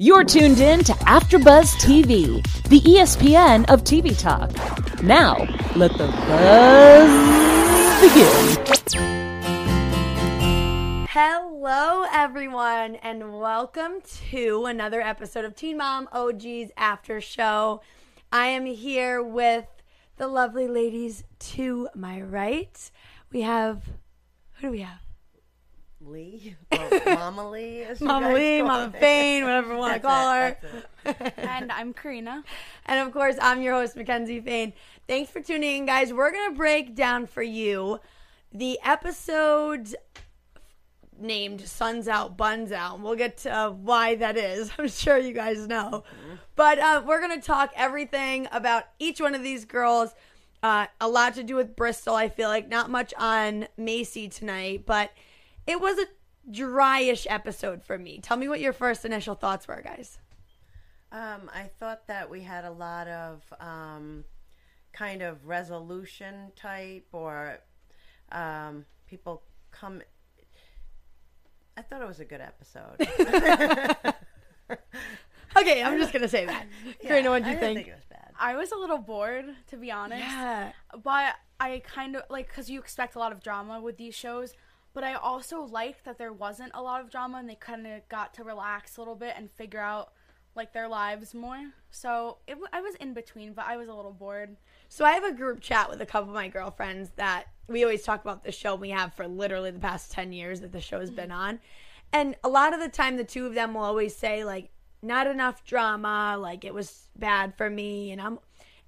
You're tuned in to AfterBuzz TV, the ESPN of TV talk. Now, let the buzz begin. Hello, everyone, and welcome to another episode of Teen Mom OG's After Show. I am here with the lovely ladies to my right. We have, who do we have? Lee, or Mama Lee, as Mama guys Lee, Mama it. Fayne, whatever you want to call it, her. and I'm Karena. And of course, I'm your host, McKenzie Fayne. Thanks for tuning in, guys. We're going to break down for you the episode named Suns Out, Buns Out. We'll get to uh, why that is. I'm sure you guys know. But uh, we're going to talk everything about each one of these girls. Uh, a lot to do with Bristol, I feel like. Not much on Maci tonight, but it was a dryish episode for me. Tell me what your first initial thoughts were, guys. Um, I thought that we had a lot of um, kind of resolution type or um, people come. I thought it was a good episode. Okay, I'm just going to say that. Karena, what'd I you didn't think? think it was bad. I was a little bored, to be honest. Yeah. But I kind of like because you expect a lot of drama with these shows. But I also liked that there wasn't a lot of drama and they kind of got to relax a little bit and figure out like their lives more. So it, I was in between, but I was a little bored. So I have a group chat with a couple of my girlfriends that we always talk about the show we have for literally the past 10 years that the show has been mm-hmm. on. And a lot of the time the two of them will always say like not enough drama, like it was bad for me and I'm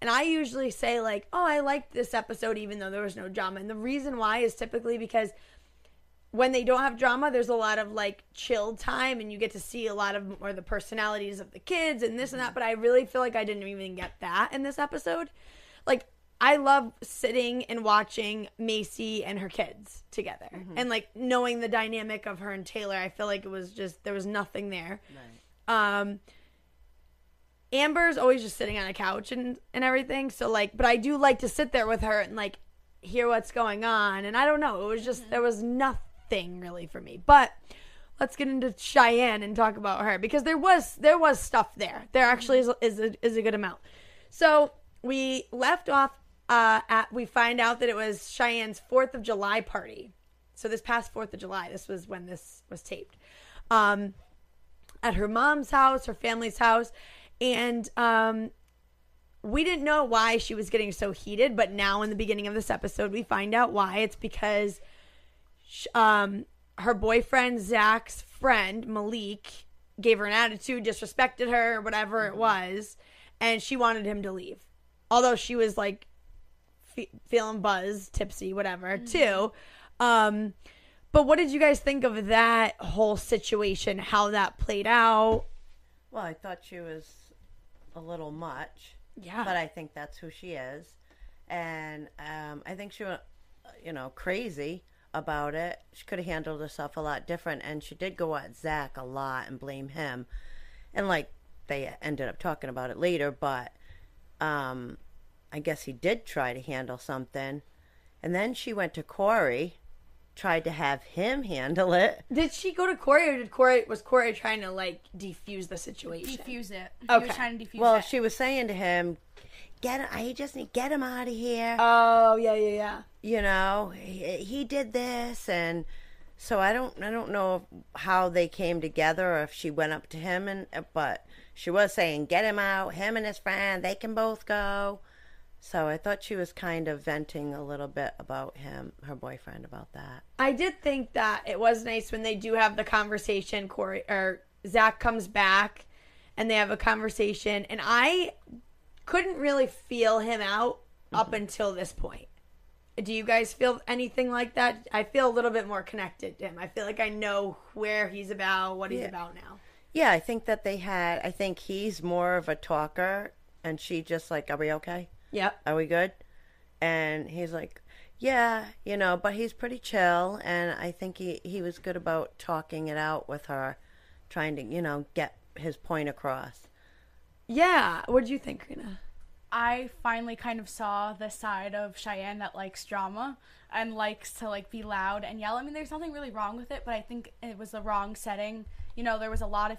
and I usually say like, "Oh, I liked this episode even though there was no drama." And the reason why is typically because when they don't have drama, there's a lot of like chill time and you get to see a lot of more the personalities of the kids and this and that. Mm-hmm. But I really feel like I didn't even get that in this episode. Like, I love sitting and watching Maci and her kids together mm-hmm. and like knowing the dynamic of her and Taylor. I feel like it was just, there was nothing there. Um, Amber's always just sitting on a couch and, and everything. So like, but I do like to sit there with her and like hear what's going on. And I don't know, it was just mm-hmm. there was nothing really for me. But let's get into Cheyenne and talk about her because there was there was stuff there. There actually is is a, is a good amount. So we left off uh, at we find out that it was Cheyenne's Fourth of July party. So this past Fourth of July, this was when this was taped. Um, at her mom's house, her family's house, and um, we didn't know why she was getting so heated. But now, in the beginning of this episode, we find out why. It's because um, her boyfriend Zach's friend Malik gave her an attitude, disrespected her, or whatever it was, and she wanted him to leave. Although she was like fe- feeling buzzed, tipsy, whatever, too. Um, but what did you guys think of that whole situation? How that played out? Well, I thought she was a little much. Yeah. But I think that's who she is. And um, I think she went, you know, crazy about it. She could have handled herself a lot different. And she did go at Zach a lot and blame him. And, like, they ended up talking about it later, but um, I guess he did try to handle something. And then she went to Corey, tried to have him handle it. Did she go to Corey, or did Corey was Corey trying to like defuse the situation? Defuse it. He Okay. was trying to defuse Well, it. she was saying to him, "Get him! I just need get him out of here." Oh yeah, yeah, yeah. you know, he, he did this, and so I don't, I don't know how they came together, or if she went up to him, and but she was saying, "Get him out! Him and his friend, they can both go." So I thought she was kind of venting a little bit about him, her boyfriend, about that. I did think that it was nice when they do have the conversation. Corey or Zach comes back, and they have a conversation, and I couldn't really feel him out up mm-hmm. until this point. Do you guys feel anything like that? I feel a little bit more connected to him. I feel like I know where he's about, what he's Yeah. about now. Yeah, I think that they had. I think he's more of a talker, and she just like, "Are we okay?" Yep. are we good? And he's like, yeah, you know, but he's pretty chill. And I think he, he was good about talking it out with her, trying to, you know, get his point across. Yeah. What did you think, Rena? I finally kind of saw the side of Cheyenne that likes drama and likes to like be loud and yell. I mean, there's nothing really wrong with it, but I think it was the wrong setting. You know, there was a lot of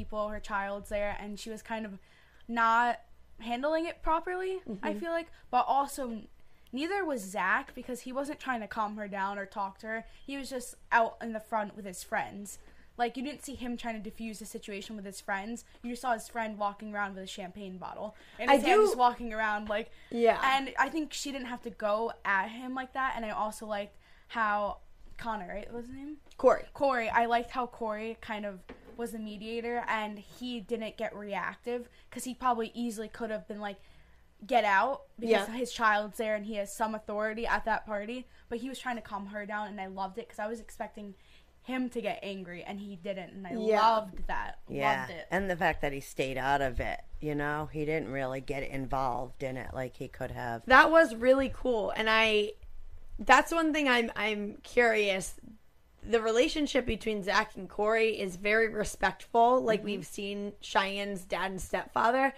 People, her child's there, and she was kind of not handling it properly, I mm-hmm. feel like. But also, neither was Zach because he wasn't trying to calm her down or talk to her. He was just out in the front with his friends. Like, you didn't see him trying to diffuse the situation with his friends. You just saw his friend walking around with a champagne bottle. And I do- just walking around, like. Yeah. And I think she didn't have to go at him like that. And I also liked how Connor, right? What was his name? Corey. Corey, I liked how Corey kind of was the mediator and he didn't get reactive because he probably easily could have been like, get out because Yeah. his child's there and he has some authority at that party. But he was trying to calm her down and I loved it because I was expecting him to get angry and he didn't. And I Yeah. loved that. Yeah, Loved it. and the fact that he stayed out of it, you know, he didn't really get involved in it like he could have. That was really cool, and I. That's one thing I'm I'm curious. The relationship between Zach and Corey is very respectful, like we've seen Cheyenne's dad and stepfather.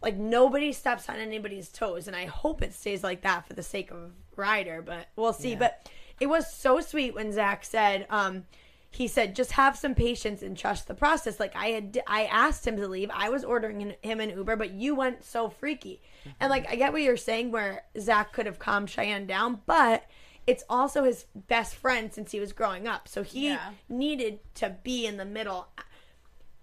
Like nobody steps on anybody's toes, and I hope it stays like that for the sake of Ryder. But we'll see. But it was so sweet when Zach said, um, he said, just have some patience and trust the process. Like I had, I asked him to leave. I was ordering him- him an Uber, but you went so freaky. And like, I get what you're saying, where Zach could have calmed Cheyenne down, but it's also his best friend since he was growing up. So he Yeah. needed to be in the middle.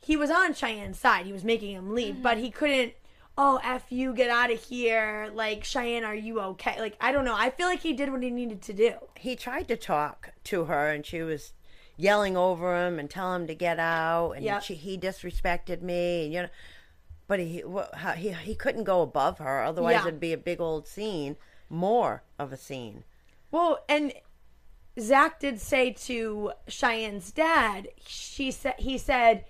He was on Cheyenne's side. He was making him leave, mm-hmm. but he couldn't. Oh, f you, get out of here! Like Cheyenne, are you okay? Like I don't know. I feel like he did what he needed to do. He tried to talk to her, and she was yelling over him and telling him to get out, and Yeah. she, he disrespected me, and you know. But he he he couldn't go above her, otherwise Yeah. it'd be a big old scene, more of a scene. Well, and Zach did say to Cheyenne's dad, she said he said,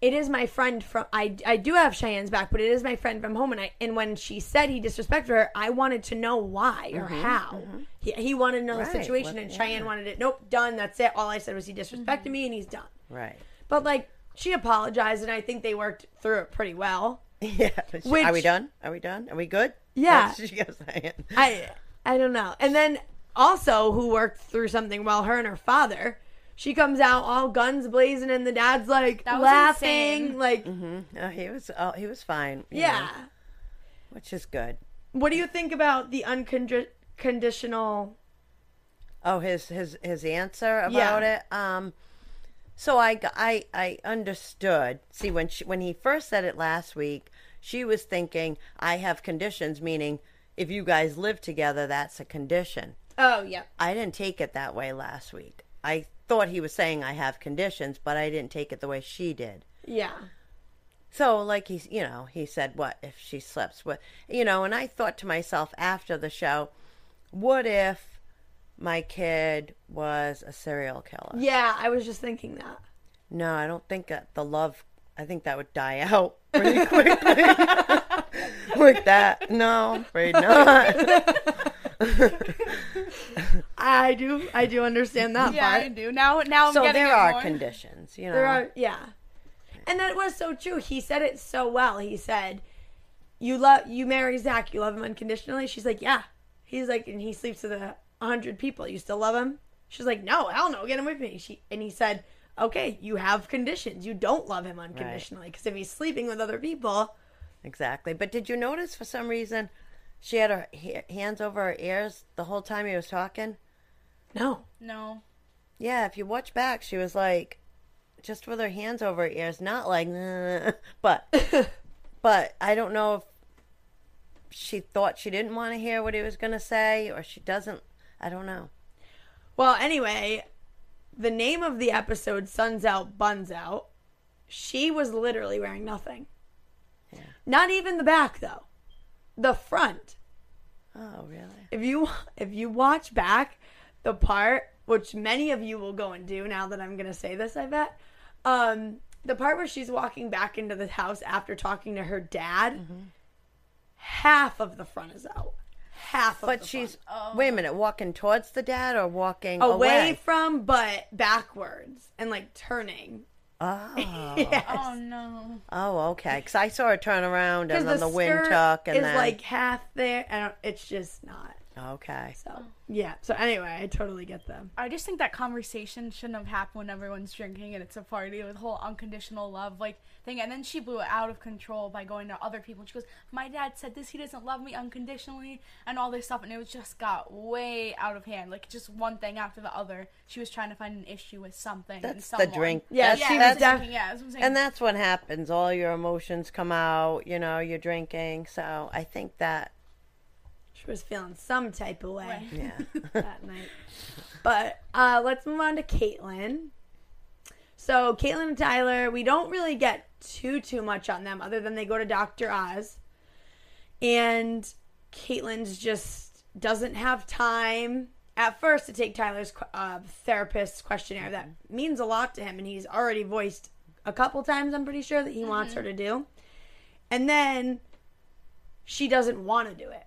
"It is my friend from I I do have Cheyenne's back, but it is my friend from home." And I and when she said he disrespected her, I wanted to know why or how. He, he wanted to know the Mm-hmm, situation, what- and yeah. Cheyenne wanted it. Nope, done. That's it. All I said was he disrespected me, and he's done. Right. But like she apologized, and I think they worked through it pretty well. Yeah. Are we done? Are we done? Are we good? Yeah. That's what she was saying. I I don't know. And then also who worked through something while her and her father. She comes out all guns blazing, and the dad's like That was laughing, insane. like Oh, he was. Oh, he was fine. yeah. know, which is good. What do you think about the unconditional? Oh, his his his answer about Yeah. it. Um, so I I I understood. See, when she when he first said it last week, she was thinking I have conditions, meaning if you guys live together, that's a condition. Oh yeah, I didn't take it that way last week. I thought he was saying I have conditions, but I didn't take it the way she did. yeah, So, like he's, you know, he said, "What if she slept with, you know?" And I thought to myself after the show, "What if my kid was a serial killer?" yeah. I was just thinking that. No, I don't think that the love. I think that would die out pretty quickly. With that, no, I'm afraid not. I do, I do understand that Yeah, I part. do. Now, now I'm So getting there are more. conditions, you know. There are, yeah, and that was so true. He said it so well. He said, "You love, you marry Zach. You love him unconditionally." She's like, "Yeah." He's like, and he sleeps with a hundred people. You still love him? She's like, "No, hell no, get him with me." She and he said, "Okay, you have conditions. You don't love him unconditionally because if he's sleeping with other people, Exactly. But did you notice for some reason she had her hands over her ears the whole time he was talking? no." No. Yeah, if you watch back, she was like just with her hands over her ears, not like, "Nah," but but I don't know if she thought she didn't want to hear what he was going to say or she doesn't. I don't know. Well, anyway, the name of the episode, Suns Out, Buns Out, she was literally wearing nothing. Not even the back, though. The front. Oh, really? If you if you watch back the part, which many of you will go and do now that I'm gonna say this, I bet. Um, the part where she's walking back into the house after talking to her dad, Mm-hmm. half of the front is out. Half of But the she's front. wait a minute, walking towards the dad or walking away, away? from, but backwards and like turning. Oh, Yes. Oh no. oh, okay. Because I saw her turn around and then the, the, wind skirt tuck and is then like half there, and it's just not. Okay. So oh. yeah. So anyway, I totally get them. I just think that conversation shouldn't have happened when everyone's drinking and it's a party with the whole unconditional love like thing. And then she blew it out of control by going to other people. She goes, "My dad said this. He doesn't love me unconditionally," and all this stuff. And it was just got way out of hand. Like just one thing after the other. She was trying to find an issue with something. and That's the drink. Yeah, That's- she was that's- drinking, yeah, that's what I'm saying. and that's what happens. All your emotions come out. You know, you're drinking. So I think that She was feeling some type of way. Yeah. that night. But uh, let's move on to Caitlyn. So Caitlyn and Tyler, we don't really get too too much on them other than they go to Dr. Oz, and Caitlyn's just doesn't have time at first to take Tyler's uh, therapist's questionnaire. That means a lot to him, and he's already voiced a couple times. I'm pretty sure that he wants her to do, and then she doesn't want to do it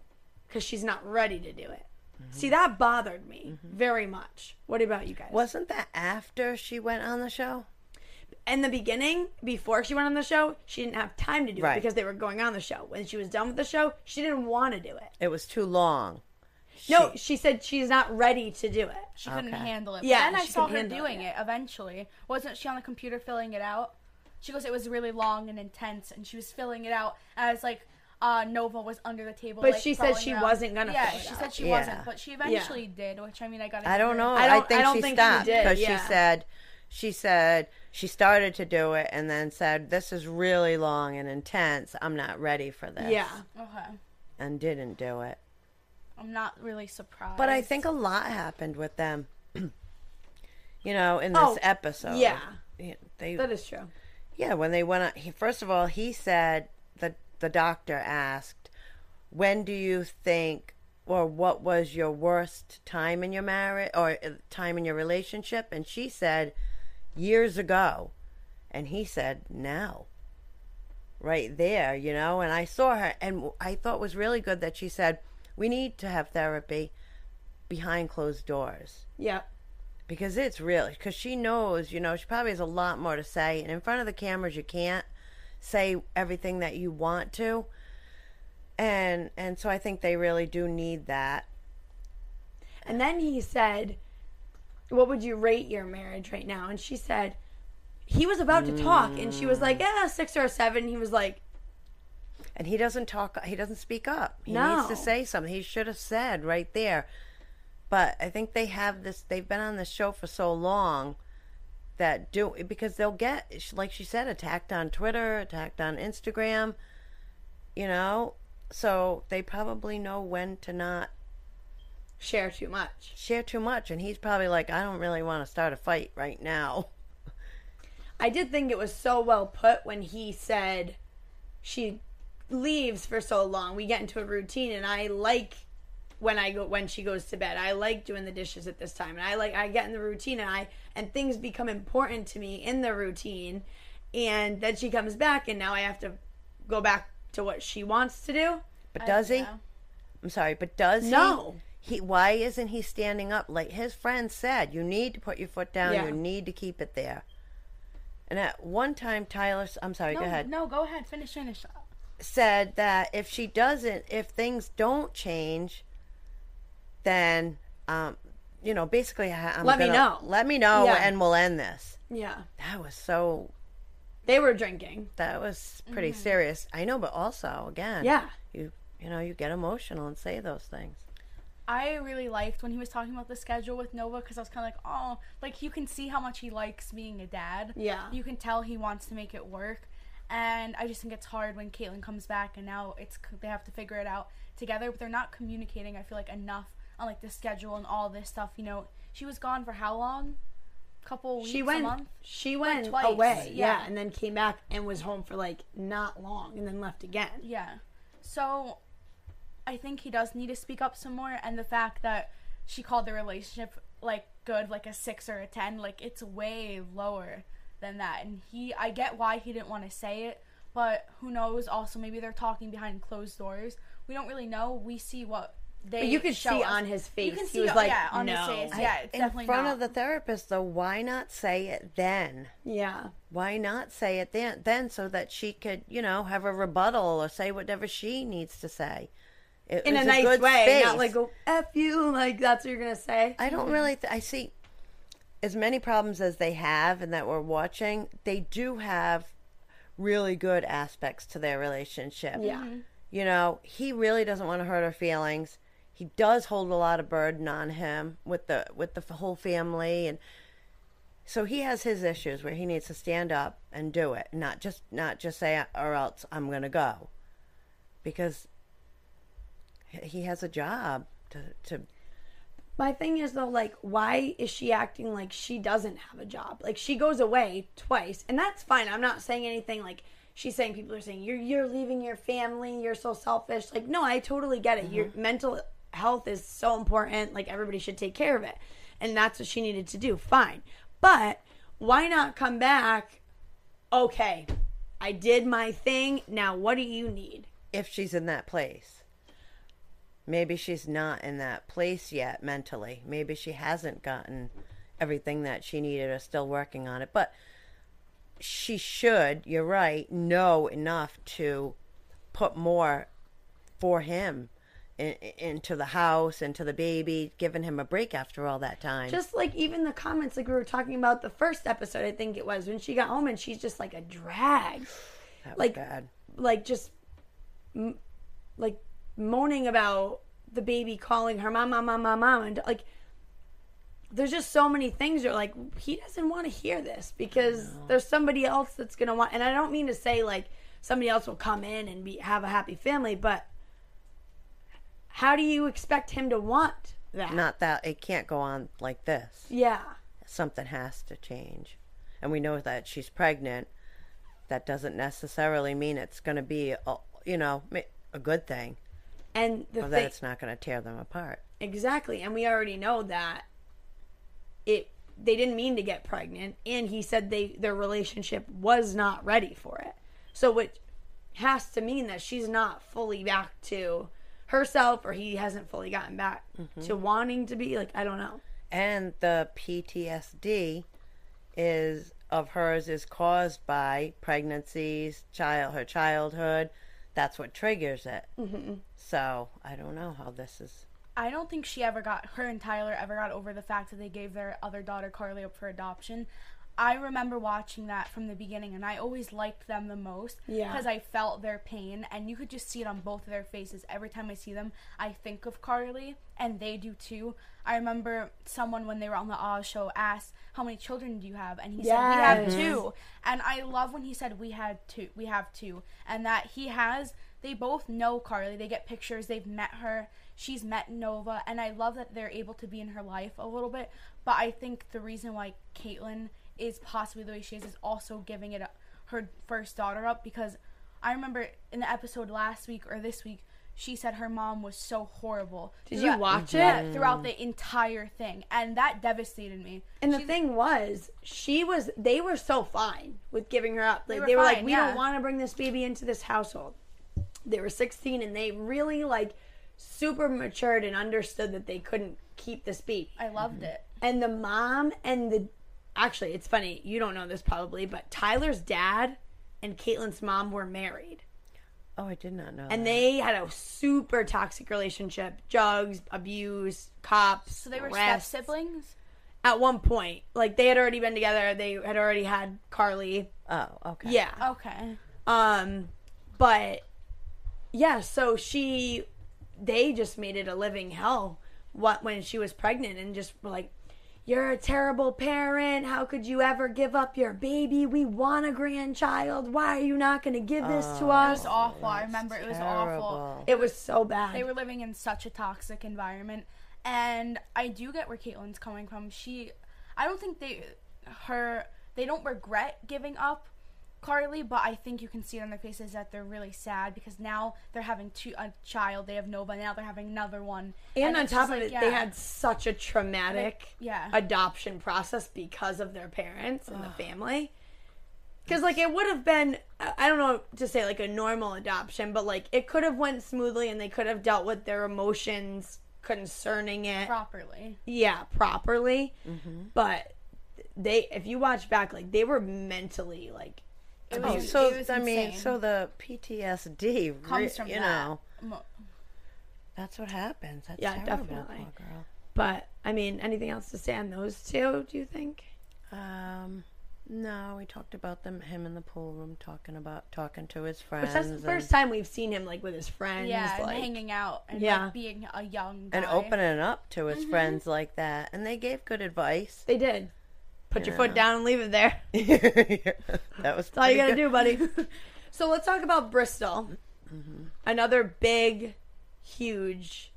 because she's not ready to do it. Mm-hmm. See, that bothered me mm-hmm. very much. What about you guys? Wasn't that after she went on the show? in the beginning, before she went on the show, she didn't have time to do Right. it because they were going on the show. When she was done with the show, she didn't want to do it. It was too long. no, she said she's not ready to do it. She couldn't Okay. handle it. Yeah, and I saw her handle it, doing yeah. it eventually. Wasn't she on the computer filling it out? She goes, it was really long and intense, and she was filling it out as like uh, Nova was under the table. But like, she said she around. wasn't gonna Yeah, she out. said she Yeah. wasn't, but she eventually did. Which I mean, I got. I don't know. I I, don't- think I don't she think she stopped did, because yeah. she said she said she started to do it and then said this is really long and intense. I'm not ready for this. Yeah. Okay, and didn't do it. I'm not really surprised. But I think a lot happened with them. you know, in this Oh, episode. yeah. Yeah, They That is true. Yeah, when they went on, he, first of all, he said the doctor asked, "When do you think, or what was your worst time in your marriage or uh, time in your relationship?" And she said, "Years ago," and he said, "Now." Right there, you know, and I saw her, and I thought it was really good that she said, "We need to have therapy behind closed doors." Yeah. because it's really because she knows you know she probably has a lot more to say and in front of the cameras you can't say everything that you want to and and so i think they really do need that And then he said, What would you rate your marriage right now? And she said, He was about to talk. And she was like, Yeah, six or a seven. He was like, and he doesn't talk he doesn't speak up he No. needs to say something he should have said right there but i think they have this they've been on the show for so long that do because they'll get like she said attacked on twitter attacked on instagram you know so they probably know when to not Share too much. share too much and he's probably like i don't really want to start a fight right now I did think it was so well put when he said she leaves for so long. We get into a routine, and I like when I go when she goes to bed. I like doing the dishes at this time, and I like I get in the routine, and I and things become important to me in the routine. And then she comes back, and now I have to go back to what she wants to do. but does he yeah. i'm sorry but does No. he he why isn't he standing up like his friend said you need to put your foot down Yeah. you need to keep it there and at one time tyler i'm sorry no, go ahead no, go ahead, finish, finish. said that if she doesn't if things don't change then um you know basically I'm Let me gonna- know. let me know Yeah. and we'll end this Yeah, that was so they were drinking. that was pretty serious i know but also again Yeah, you you know you get emotional and say those things I really liked when he was talking about the schedule with Nova because I was kind of like, oh, like you can see how much he likes being a dad. Yeah. You can tell he wants to make it work. And I just think it's hard when Caitlyn comes back and now it's they have to figure it out together, but they're not communicating. I feel like enough on like the schedule and all this stuff. You know, she was gone for how long? Couple weeks, she a went. month. She went twice, away. Yeah. yeah. and then came back and was home for like not long, and then left again. Yeah. So I think he does need to speak up some more and the fact that she called the relationship like good, like a six or a ten, like it's way lower than that. And he, I get why he didn't want to say it, but who knows? Also, maybe they're talking behind closed doors. We don't really know. We see what they. But you could show see us. on his face, You can he see, was like, yeah, on no. his face. Yeah, it's in definitely front not. of the therapist, though, why not say it then? Yeah. Why not say it then, then so that she could, you know, have a rebuttal or say whatever she needs to say? It In a was nice good way, space. not like go f you, like that's what you're gonna say. I don't hmm. really. Th- I see as many problems as they have, and that we're watching. They do have really good aspects to their relationship. Yeah. You know, he really doesn't want to hurt her feelings. He does hold a lot of burden on him with the with the whole family, and so he has his issues where he needs to stand up and do it, not just not just say or else I'm going to go, because he- has a job to to My thing is though, like, why is she acting like she doesn't have a job? Like, she goes away twice, and that's fine. I'm not saying anything like she's saying. People are saying you're you're leaving your family. You're so selfish. Like, no, I totally get it. Your mm-hmm. mental health is so important. Like, everybody should take care of it, and that's what she needed to do. Fine, but why not come back? Okay, I did my thing. Now, what do you need? if she's in that place. Maybe she's not in that place yet mentally. Maybe she hasn't gotten everything that she needed or still working on it. But she should, you're right, know enough to put more for him into the house, into the baby, giving him a break after all that time. Just like even the comments, like we were talking about the first episode, I think it was when she got home and she's just like a drag, that was like bad. like just m- like moaning about the baby calling her mom, mom, mom, mom, mom, and like there's just so many things you're like he doesn't want to hear this because there's somebody else that's gonna want. And I don't mean to say like somebody else will come in and be have a happy family, but how do you expect him to want that? Not that it can't go on like this. yeah. something has to change. And we know that she's pregnant. That doesn't necessarily mean it's going to be, a, you know, a good thing, And the or that it's not going to tear them apart. exactly, and we already know that it they didn't mean to get pregnant, and he said they their relationship was not ready for it. So it has to mean that she's not fully back to herself, or he hasn't fully gotten back to wanting to be. Like I don't know. And the PTSD is of hers is caused by pregnancies, child her childhood. That's what triggers it. Mm-hmm. So I don't know how this is. I don't think she ever got her and Tyler ever got over the fact that they gave their other daughter Carly up for adoption. I remember watching that from the beginning, and I always liked them the most Yeah. because I felt their pain, and you could just see it on both of their faces. Every time I see them, I think of Carly, and they do too. I remember someone when they were on the Oz show asked, "How many children do you have?" And he said, "We have Yes. two. And I love when he said, "We had two. We have two. and that he has. They both know Carly. They get pictures. They've met her. She's met Nova, and I love that they're able to be in her life a little bit. But I think the reason why Caitlyn is possibly the way she is is also giving it up, her first daughter up because I remember in the episode last week or this week. She said her mom was so horrible. Did you watch yeah, it? throughout the entire thing, and that devastated me. And the thing was, she was. They were so fine with giving her up. Like were they were like, we yeah. don't want to bring this baby into this household. They were 16, and they really like super matured and understood that they couldn't keep this baby. I loved it. And the mom and the actually, it's funny. You don't know this probably, but Tyler's dad and Caitlyn's mom were married. Oh, I did not know. And that. they had a super toxic relationship, drugs, abuse, cops. So they were step arrests siblings. at one point. Like they had already been together. They had already had Carly. oh, okay. Yeah. Okay. Um, but yeah. So she, they just made it a living hell. What when she was pregnant and just were like, "You're a terrible parent. How could you ever give up your baby? We want a grandchild. Why are you not going to give this to oh, us? It was us?" awful. I remember it was awful. It was so bad. They were living in such a toxic environment, and I do get where Caitlyn's coming from. She, I don't think they, her, they don't regret giving up Carly, but I think you can see it on their faces that they're really sad because now they're having two a child. They have Nova. Now they're having another one. and, on top of like, it, they had such a traumatic yeah. adoption process because of their parents and the family Because like it would have been, I I don't know to say like a normal adoption, but like it could have went smoothly and they could have dealt with their emotions concerning it. properly. yeah, properly. Mm-hmm. But they, if you watch back, like they were mentally like, It Oh, was, so it was I mean, so the PTSD comes from you that. know, that's what happens. That's Yeah, terrible, definitely. girl. but I mean, anything else to say on those two? Do you think? Um, no, we talked about them, him in the pool room, talking about talking to his friends, Which that's the first time we've seen him like with his friends. yeah, like, hanging out and Yeah. like being a young guy. and opening up to his friends like that, and they gave good advice. they did. Put your foot down and leave it there. that was That's all you gotta do, buddy. so let's talk about Bristol. Mm-hmm. Another big, huge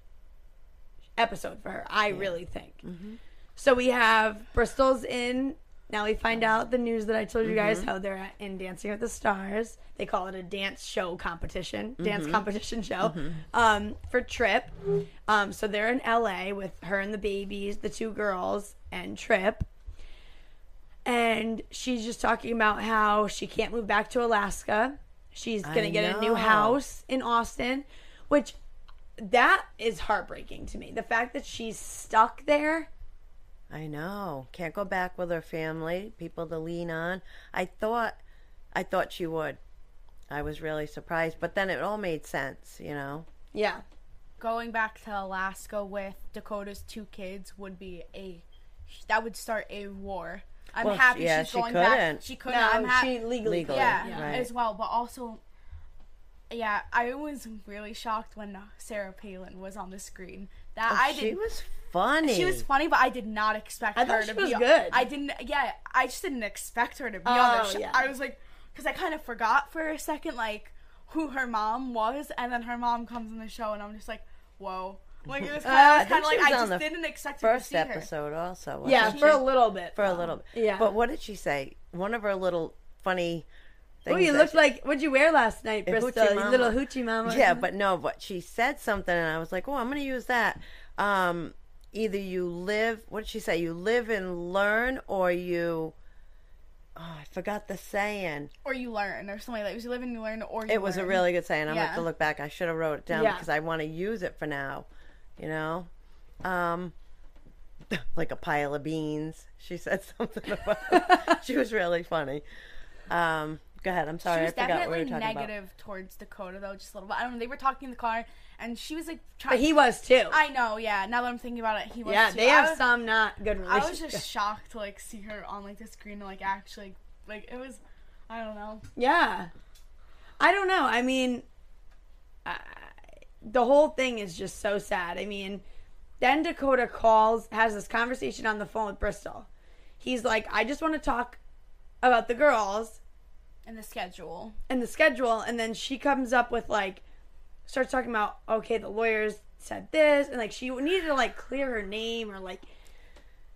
episode for her. I really think. Mm-hmm. So we have Bristol's in. Now we find out the news that I told you guys mm-hmm. how they're at- in Dancing with the Stars. They call it a dance show competition, dance competition show um, for Tripp. Um, so they're in LA with her and the babies, the two girls, and Tripp and she's just talking about how she can't move back to Alaska. She's gonna get a new house in Austin, which that is heartbreaking to me. The fact that she's stuck there. I know. Can't go back with her family, people to lean on. I thought I thought she would. I was really surprised, but then it all made sense, you know. Yeah, Going back to Alaska with Dakota's two kids would be a that would start a war. I'm Well, happy yeah, she's she going back. couldn't. She couldn't. no, I'm happy. she legally, Legally. yeah, couldn't. right. as well. But also, yeah, I was really shocked when Sarah Palin was on the screen. That oh, I Oh, she did. was funny. She was funny, but I did not expect I her to she was be. good. I didn't. Yeah, I just didn't expect her to be on Oh, the show. yeah. I was like, because I kind of forgot for a second, like who her mom was, and then her mom comes in the show, and I'm just like, whoa. Like it was Uh, kind of think like I just the didn't expect her to First see her. episode also. wasn't Yeah, she? for a little bit. for a little bit. Yeah. But what did she say? One of her little funny things. Oh, you that looked she- like what'd you wear last night, A Bristol? hoochie little hoochie mama. Yeah, but no, but she said something, and I was like, "Oh, I'm going to use that." Um, either you live. What did she say? You live and learn, or you. Oh, I forgot the saying. or you learn, or something like that. You live and you learn, or you It was a really good saying. I'm going to have to look back. I should have wrote it down Yeah. because I want to use it for now. You know, um, like a pile of beans. She said something about. she was really funny. Um, go ahead. I'm sorry. She was I forgot what we definitely were talking negative towards Dakota though, just a little bit. I don't know. They were talking in the car, and she was like, trying. but he was too. I know, yeah. Now that I'm thinking about it, he was. Too. Yeah, too. they have was, some not good I was just shocked to like see her on like the screen and like actually like it was. I don't know. Yeah. I don't know. I mean, I, the whole thing is just so sad. I mean, then Dakota calls, has this conversation on the phone with Bristol. He's like, I just want to talk about the girls And the schedule. and the schedule. And then she comes up with, like, starts talking about, okay, the lawyers said this. And, like, she needed to, like, clear her name or, like,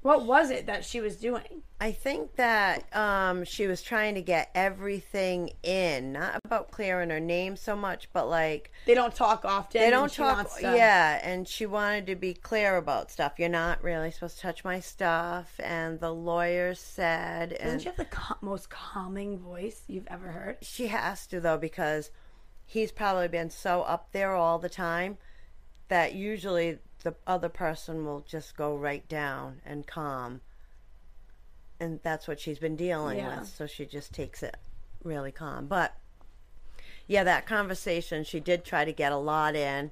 what was it that she was doing? I think that um, she was trying to get everything in, not about clearing her name so much, but like They don't talk often. they don't talk. Yeah, and she wanted to be clear about stuff. You're not really supposed to touch my stuff, and the lawyer said, Doesn't and she have the cal- most calming voice you've ever heard? she has to though because he's probably been so up there all the time that usually the other person will just go right down and calm. And that's what she's been dealing Yeah. with. So she just takes it really calm. But yeah that conversation she did try to get a lot in.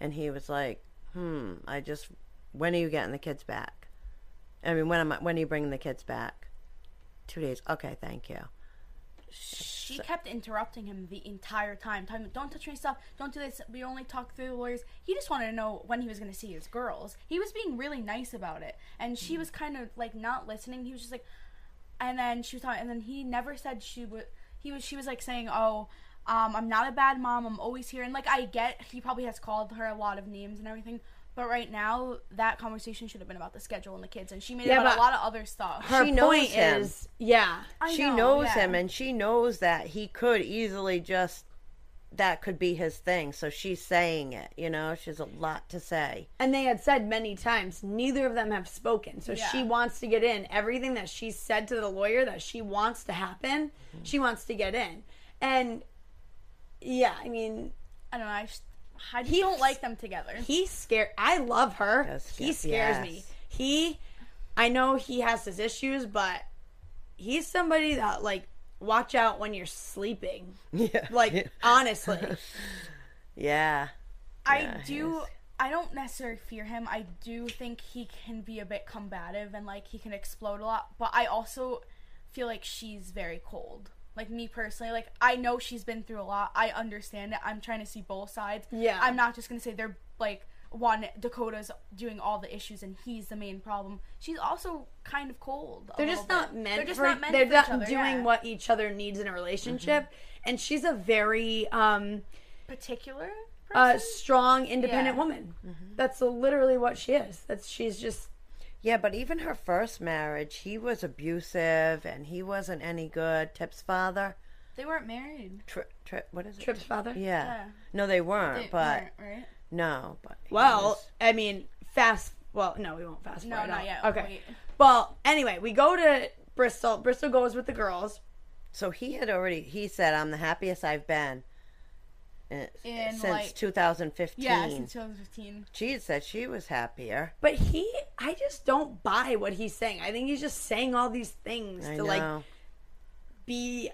And he was like hmm i just when are you getting the kids back? I mean when am I, when are you bringing the kids back? Two days. Okay thank you She kept interrupting him the entire time. Telling him, "Don't touch my stuff. Don't do this. We only talk through the lawyers." He just wanted to know when he was going to see his girls. He was being really nice about it, and she was kind of like not listening. He was just like, and then she was talking, and then he never said she would. He was. She was like saying, "Oh, um, I'm not a bad mom. I'm always here." And like I get, he probably has called her a lot of names and everything. But right now, that conversation should have been about the schedule and the kids, and she made it about a lot of other stuff. Her She knows point him. is, yeah, I she know, knows yeah. him and she knows that he could easily just that could be his thing. So she's saying it. You know, she has a lot to say. And they had said many times, neither of them have spoken. So she wants to get in. Everything that she said to the lawyer that she wants to happen, mm-hmm. she wants to get in. And yeah, I mean, I don't know. I just, I just He- don't like them together. he's scared. I love her. Yes, he yes, scares me. He, I know he has his issues, but he's somebody that like watch out when you're sleeping. Yeah. Like honestly, yeah. I Yeah, do. I don't necessarily fear him. I do think he can be a bit combative and like he can explode a lot. But I also feel like she's very cold. Like me personally, like I know she's been through a lot. I understand it. I'm trying to see both sides. Yeah. I'm not just gonna say they're like one Dakota's doing all the issues and he's the main problem. She's also kind of cold. they're little just not bit. meant They're just for. not meant they're for not each other, doing yeah. what each other needs in a relationship. And she's a very um particular. uh, Person? strong, independent Yeah. woman. That's literally what she is. That's she's just Yeah, but even her first marriage, he was abusive and he wasn't any good. Tip's father. they weren't married. Tri- tri- what is it? Tripp's father. Yeah. Yeah. No, they weren't. They but weren't, right? no, but he Well, was- I mean, fast. Well, no, we won't fast No, forward. not yet. Okay. Wait. Well, anyway, we go to Bristol. Bristol goes with the girls. so he had already. He said, "I'm the happiest I've been." In, since like- 2015. Yeah, since 2015. she had said she was happier. But he, I just don't buy what he's saying. I think he's just saying all these things I to know. like be,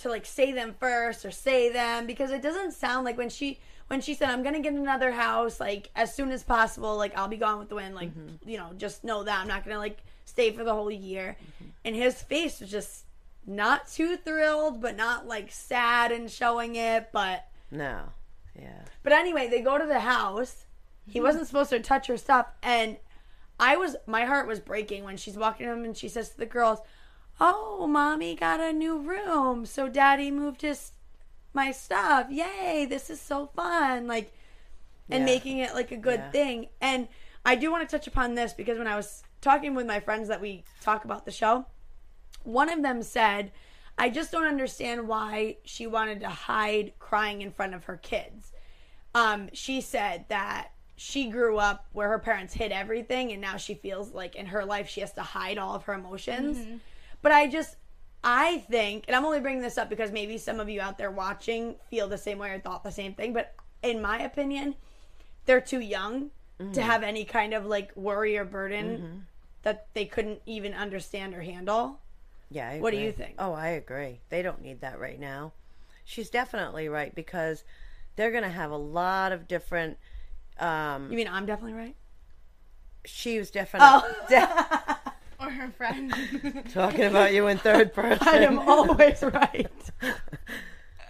to like say them first or say them because it doesn't sound like when she when she said I'm gonna get another house like as soon as possible like I'll be gone with the wind like mm-hmm. you know just know that I'm not gonna like stay for the whole year, mm-hmm. and his face was just not too thrilled but not like sad and showing it but no. Yeah. But anyway, they go to the house. He hmm. wasn't supposed to touch her stuff, and I was my heart was breaking when she's walking him and she says to the girls, "Oh, mommy got a new room, so daddy moved his my stuff. Yay! This is so fun!" Like, and Yeah. making it like a good Yeah. thing. And I do want to touch upon this because when I was talking with my friends that we talk about the show, one of them said, I just don't understand why she wanted to hide crying in front of her kids. Um, she said that she grew up where her parents hid everything and now she feels like in her life she has to hide all of her emotions. Mm-hmm. But I just I think, and I'm only bringing this up because maybe some of you out there watching feel the same way or thought the same thing, but in my opinion, they're too young to mm-hmm. have any kind of like worry or burden mm-hmm. that they couldn't even understand or handle. Yeah. I What do you think? Oh, I agree. They don't need that right now. She's definitely right because they're going to have a lot of different. Um, You mean I'm definitely right? she was definitely Or her friend. talking about you in third person. I am always right.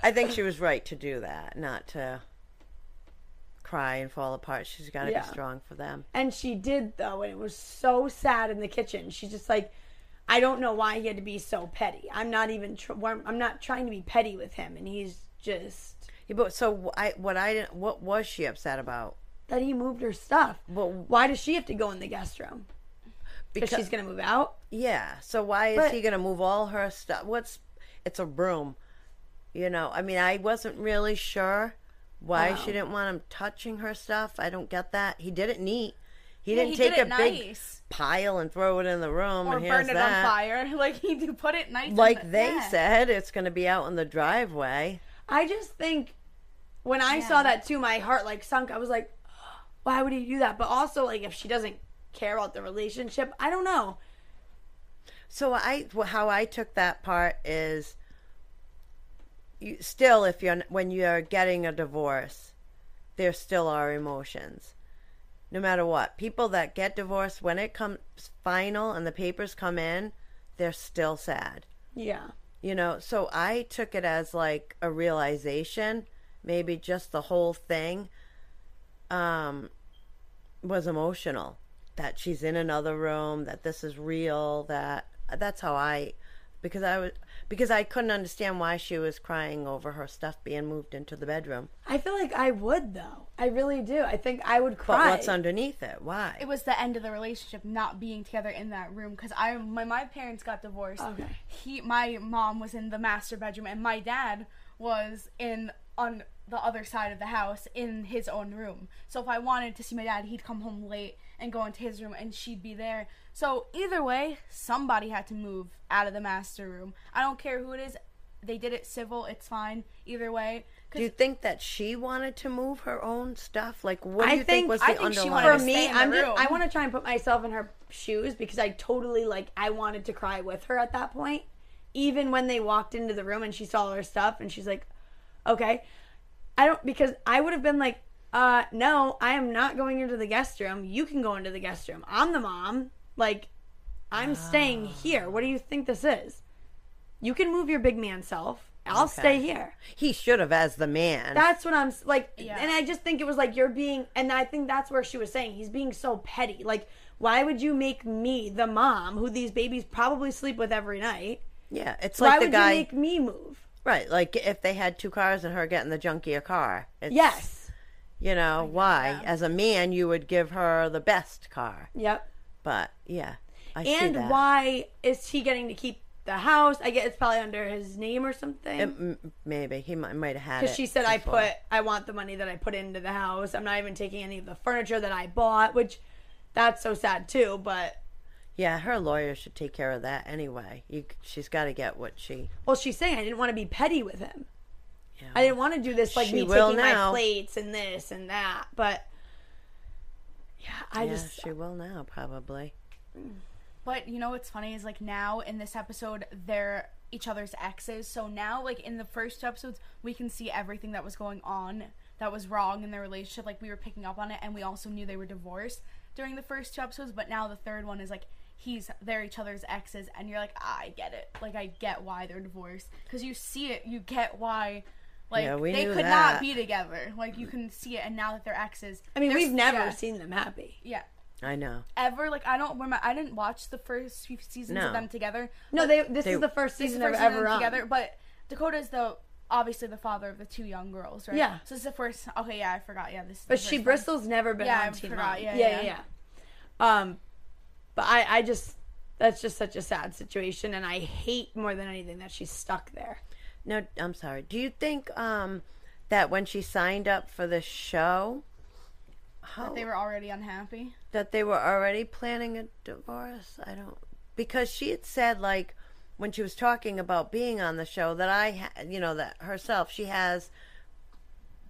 I think she was right to do that, not to cry and fall apart. She's got to Yeah. be strong for them. And she did though, and it was so sad in the kitchen. She's just like, I don't know why he had to be so petty. I'm not even. Tr- I'm not trying to be petty with him, and he's just Yeah, but so I, what I didn't, what was she upset about? that he moved her stuff. But Why does she have to go in the guest room? Because she's gonna move out. Yeah. So why is But- he going to move all her stuff? What's it's a room. You know, I mean, I wasn't really sure why she oh. didn't want him touching her stuff. I don't get that. He did it neat. He didn't he take did a it big nice. pile and throw it in the room or and here's burn it that. on fire. Like he do put it nice. Like the- they yeah. said, it's going to be out in the driveway. I just think when I saw that too, my heart like sunk. I was like, why would he do that? But also like if she doesn't care about the relationship, I don't know. So I how I took that part is you still if you're when you're getting a divorce, there still are emotions. No matter what. People that get divorced when it comes final and the papers come in, they're still sad. Yeah. You know, so I took it as like a realization, maybe just the whole thing um was emotional that she's in another room, that this is real, that that's how I because I was because I couldn't understand why she was crying over her stuff being moved into the bedroom. I feel like I would though. I really do. I think I would But cry. what's underneath it? Why? It was the end of the relationship, not being together in that room. Because I, my, my parents got divorced. Okay. He, my mom was in the master bedroom, and my dad was in on the other side of the house in his own room. So if I wanted to see my dad, he'd come home late and go into his room and she'd be there. So either way, somebody had to move out of the master room. I don't care who it is. They did it civil, it's fine. Either way. Do you think that she wanted to move her own stuff? Like, what do I you think, think- was the I think she underlying? wanted for me, stay in the I'm just room. I want to try and put myself in her shoes because I totally like I wanted to cry with her at that point. Even when they walked into the room and she saw all her stuff and she's like, "Okay." I don't because I would have been like, "Uh, no, I am not going into the guest room. You can go into the guest room. I'm the mom. Like, I'm staying Ah. here. What do you think this is? You can move your big man self. I'll stay here." he should have as the man. That's what I'm like, Yeah. and I just think it was like you're being, and I think that's where she was saying he's being so petty. Like, why would you make me the mom who these babies probably sleep with every night? yeah, it's Why like the would guy, you make me move? right? Like if they had two cars and her getting the junkier car. It's, Yes. You know why? As a man, you would give her the best car. Yep. But yeah, I see And why is he getting to keep the house? I guess it's probably under his name or something. m- maybe he might, might have had Because she said, "I put, I want the money that I put into the house. I'm not even taking any of the furniture that I bought." Which, that's so sad too. But Yeah, her lawyer should take care of that anyway. You, she's got to get what she. Well, she's saying I didn't want to be petty with him. Yeah. I didn't want to do this like She me will taking now. my plates and this and that. But yeah, I yeah, just she will now probably. But you know what's funny is like now in this episode they're each other's exes. So now like in the first two episodes we can see everything that was going on that was wrong in their relationship. Like we were picking up on it and we also knew they were divorced during the first two episodes. But now the third one is like he's they're each other's exes and you're like ah, I get it. Like I get why they're divorced because you see it. You get why. Like Yeah, we they could that. not be together. Like you can see it, and now that they're exes, I mean, we've never yeah, seen them happy. Yeah, I know. ever like I don't remember. I didn't watch the first few seasons No. of them together. No, they. This They- is the first season the they're first ever on. together. But Dakota's the obviously the father of the two young girls, right? Yeah. So this is the first. Okay, yeah, I forgot. Yeah, this. Is But the she first one. Bristol's never been Yeah, on I Teen forgot. Yeah, yeah. yeah, yeah. Um, but I, I just that's just such a sad situation, and I hate more than anything that she's stuck there. No, I'm sorry. Do you think um that when she signed up for the show, how That they were already unhappy. that they were already planning a divorce? I don't because she had said like when she was talking about being on the show that I you know that herself she has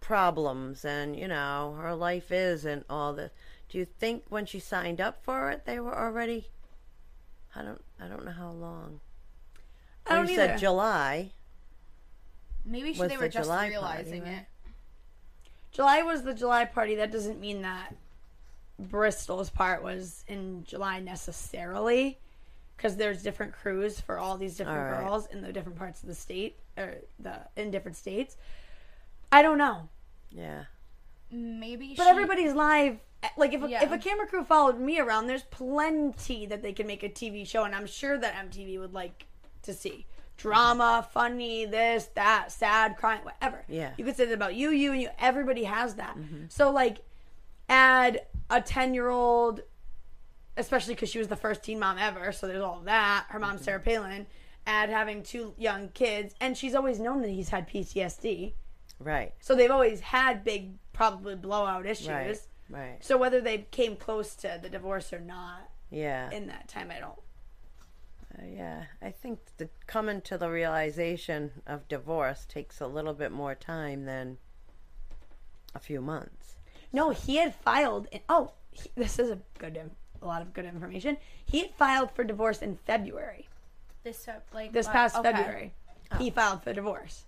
problems and you know her life is and all this. Do you think when she signed up for it they were already I don't I don't know how long. I don't you either. said July. Maybe Was they the were just July realizing party, it. July was the July party. That doesn't mean that Bristol's part was in July necessarily, because there's different crews for all these different All right. girls in the different parts of the state or the in different states. I don't know, Yeah. Maybe. but she, everybody's live. Like if a, Yeah. if a camera crew followed me around, there's plenty that they can make a TV show, and I'm sure that MTV would like to see drama, funny, this, that, sad, crying, whatever. Yeah. you could say that about you, you, and you. Everybody has that. Mm-hmm. So like, add a ten year old, especially because she was the first teen mom ever. So there's all that. Her mom's mm-hmm. Sarah Palin. Add having two young kids, and she's always known that he's had PTSD. Right. So they've always had big, probably blowout issues. Right. Right. So whether they came close to the divorce or not Yeah. in that time, I don't. Uh, yeah. I think the coming to the realization of divorce takes a little bit more time than a few months. No, he had filed. In, oh, he, this is a good, a lot of good information. He had filed for divorce in February. this uh, like This uh, past okay. February, he filed for divorce,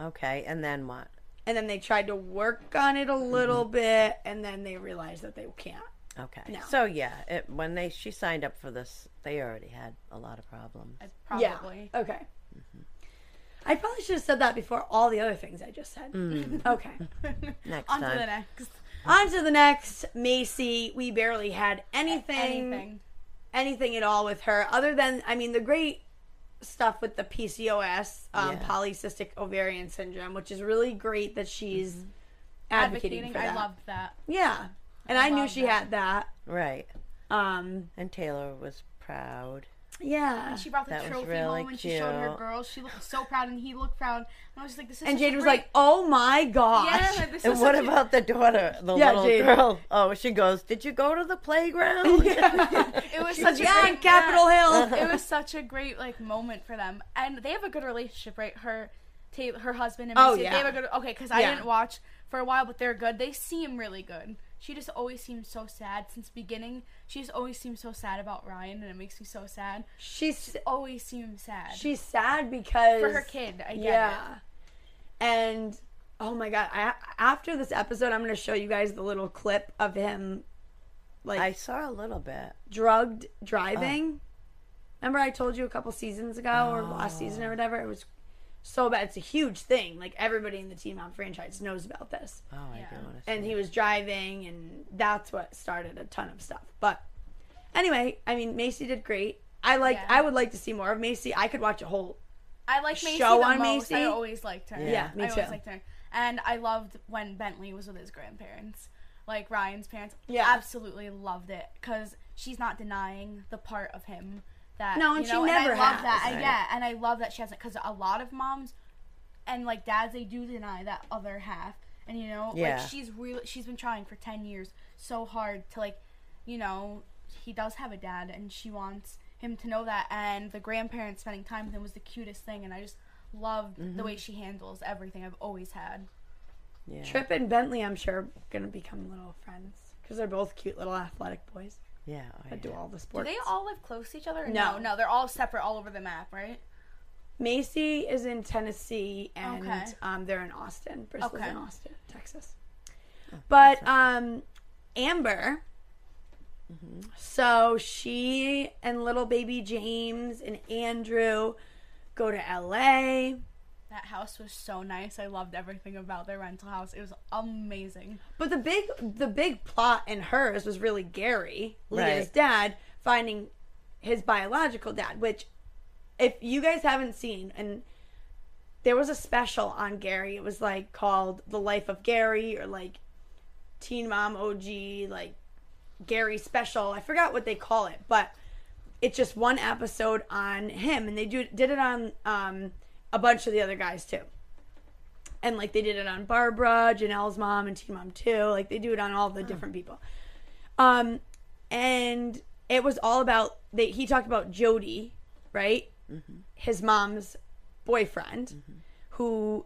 Okay. And then what? and then they tried to work on it a little bit, and then they realized that they can't. Okay. No. So yeah, it, when they she signed up for this, they already had a lot of problems. Probably. Yeah. Okay. Mm-hmm. I probably should have said that before all the other things I just said. Mm. Okay. Next On to the next. On to the next. Maci, we barely had anything. Anything. anything at all with her other than I mean the great stuff with the PCOS, um, Yeah. polycystic ovarian syndrome, which is really great that she's advocating, Advocating. for I that. loved that. yeah, and I, knew she that. had that. Right. Um, And Taylor was proud. Yeah. And she brought the That trophy really home and she showed her girls. She looked so proud and he looked proud. And I was just like, this is And such a Jade was great- like, "Oh my gosh." yeah, this And is what such a- about the daughter, the Yeah, little Jade. girl? Oh, she goes, Did you go to the playground? it was such a yeah, great, Capitol yeah. Hill. it was such a great like moment for them, and they have a good relationship, right? Her, Ta- her husband and Oh, yeah. they have a good. Okay, because I didn't watch for a while, but they're good. They seem really good. She just always seems so sad since the beginning. She just always seems so sad about Ryan, and it makes me so sad. She's Always seems sad she's sad because for her kid. I get yeah. it. And oh my god, I, after this episode, I'm going to show you guys the little clip of him like I saw a little bit. drugged driving. Oh. Remember I told you a couple seasons ago or last season or oh. whatever? It was so bad. It's a huge thing. Like everybody in the Teen Mom franchise knows about this. Oh, I Yeah. do want to see. And he was driving and that's what started a ton of stuff. But anyway, I mean Maci did great. I like Yeah. I would like to see more of Maci. I could watch a whole I like Maci Show the on most. Maci? I always liked her. Yeah, me I always too. liked her. And I loved when Bentley was with his grandparents, like Ryan's parents. Yeah. absolutely loved it because she's not denying the part of him that No, and you she never and I love has, that. I- right. yeah, and I love that she hasn't because a lot of moms and like dads they do deny that other half, and you know, Yeah. like she's really she's been trying for ten years so hard to like, you know, he does have a dad, and she wants him to know that, and the grandparents spending time with him was the cutest thing, and I just loved Mm-hmm. the way she handles everything I've always had. yeah. Tripp and Bentley. I'm sure are gonna become little friends because they're both cute little athletic boys Yeah. oh, that do all the sports. Do sports. they all live close to each other? No. no, no, they're all separate all over the map, right? Maci is in Tennessee and Okay. um, they're in Austin. Bristol's Okay. in Austin, Texas. But um, Amber, so she and little baby James and Andrew go to LA. That house was so nice. I loved everything about their rental house. It was amazing. But the big the big plot in hers was really Gary, Leah's dad, finding his biological dad, which if you guys haven't seen and there was a special on Gary, it was like called The Life of Gary or like Teen Mom OG, like Gary special. I forgot what they call it, but it's just one episode on him and they do did it on um a bunch of the other guys too and like they did it on Barbara, Jenelle's mom, and Teen Mom too. Like they do it on all the different people. Um, and it was all about they. He talked about Jody, right? His mom's boyfriend, who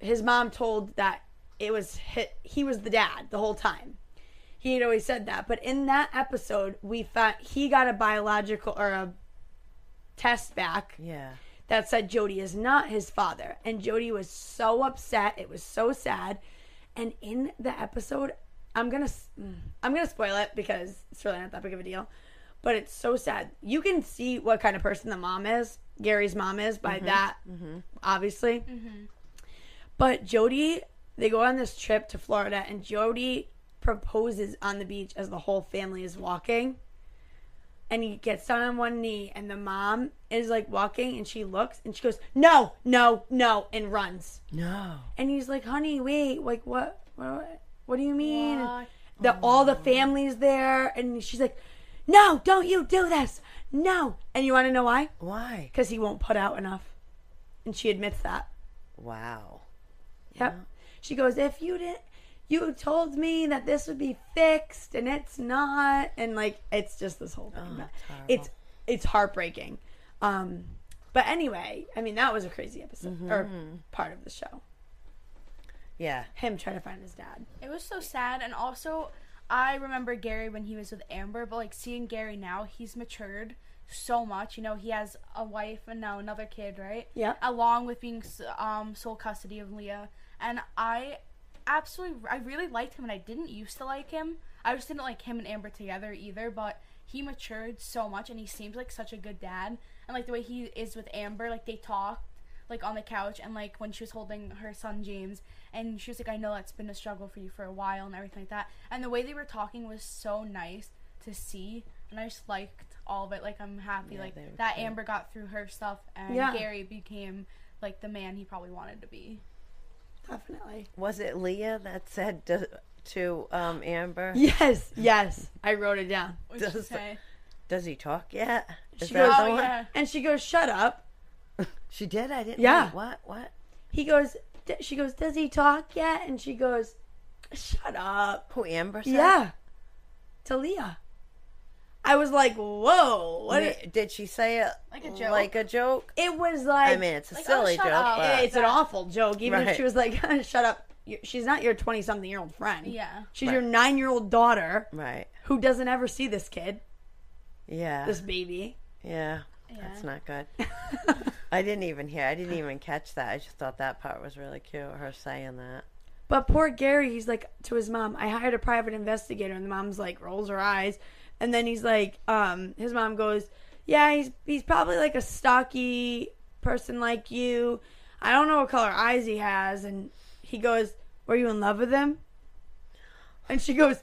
his mom told that it was hit, he was the dad the whole time. He had always said that, but in that episode, we found he got a biological or a test back Yeah. That said Jody is not his father. And Jody was so upset. It was so sad. And in the episode, I'm gonna mm, I'm gonna spoil it because it's really not that big of a deal. But it's so sad. You can see what kind of person the mom is. Gary's mom is by mm-hmm. that, mm-hmm. obviously. Mm-hmm. But Jody, they go on this trip to Florida, and Jody proposes on the beach as the whole family is walking and he gets down on one knee and the mom is like walking and she looks and she goes no no no and runs No. and he's like honey wait like what what, what do you mean What? the all the family's there and she's like no don't you do this no and you want to know why Why? because he won't put out enough and she admits that Wow. Yep. She goes, if you didn't, you told me that this would be fixed, and it's not, and like it's just this whole thing. Oh, it's it's it's heartbreaking. Um, but anyway, I mean that was a crazy episode or Mm-hmm. part of the show. Yeah. Him trying to find his dad. It was so sad, and also I remember Gary when he was with Amber, but like seeing Gary now, he's matured so much. You know, he has a wife and now another kid, right? Yeah. Along with being um sole custody of Leah, and I absolutely, I really liked him, and I didn't used to like him. I just didn't like him and Amber together either, but he matured so much, and he seems like such a good dad, and like the way he is with Amber, like they talked like on the couch and like when she was holding her son James and she was like I know that's been a struggle for you for a while and everything like that and the way they were talking was so nice to see and I just liked all of it like I'm happy Yeah, like that cute. Amber got through her stuff and Yeah. Gary became like the man he probably wanted to be Definitely. Was it Leah that said to, to um, Amber? Yes, yes. I wrote it down. What did she Does- say? Does he talk yet? Is She that goes, the Oh, one? yeah. and she goes, "Shut up." She did. I didn't. Yeah. wait, What? What? He goes, D- she goes, "Does he talk yet?" And she goes, "Shut up." Who Amber said? Yeah, to Leah. I was like, "Whoa!" What? Ma- Did she say it Like a joke? Like a joke? It was like I mean, it's a Like, oh, silly shut joke, but it's an awful joke. Even if she was like, "Shut up," she's not your twenty-something-year-old friend. Yeah. she's your nine-year-old daughter right. who doesn't ever see this kid, Yeah. this baby. yeah. That's not good. I didn't even hear. I didn't even catch that. I just thought that part was really cute. Her saying that. But poor Gary, he's like to his mom, I hired a private investigator and the mom's like rolls her eyes. And then he's like, um, his mom goes, Yeah, he's he's probably like a stocky person like you. I don't know what color eyes he has and he goes, Were you in love with him? And she goes,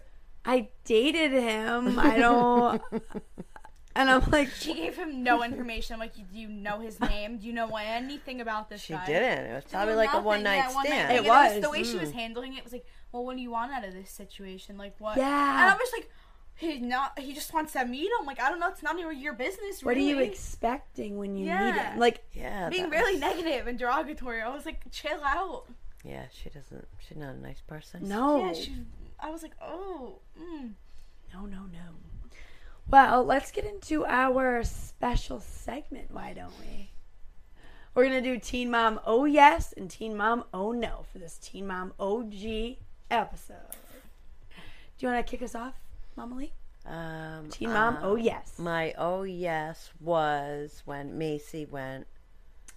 I dated him. I don't and I'm like She gave him no information. I'm like, do you know his name? Do you know anything about this She guy? didn't. It was probably knew like a one night Yeah, one stand. thing. It was. the way she Mm. was handling it was like, well, what do you want out of this situation? Like what? Yeah. And I was like, he not. He just wants to meet him. Like I don't know. It's not even your business. What are you expecting when you meet him? Like yeah. Being really was- negative and derogatory. I was like, chill out. Yeah, she doesn't. She's not a nice person. no. Yeah, she. I was like, oh. Mm. No, no, no. Well, let's get into our special segment, why don't we? We're going to do Teen Mom Oh Yes and Teen Mom Oh No for this Teen Mom OG episode. Do you want to kick us off, Mama Lee? Um, Teen Mom uh, Oh Yes. My oh yes was when Maci went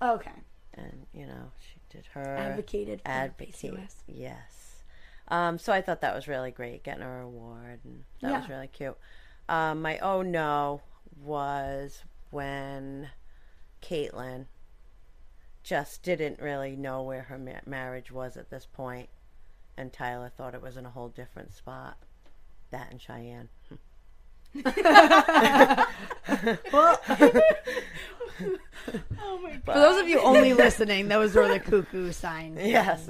Okay. and you know she did her Advocated for advocate. PCOS. Yes. Um, so I thought that was really great, getting her award, and that was really cute. Um, my oh no was when Caitlyn just didn't really know where her ma- marriage was at this point, and Tyler thought it was in a whole different spot. That and Cheyenne. Well, Oh my god. for those of you only listening, those were the cuckoo signs. Yes.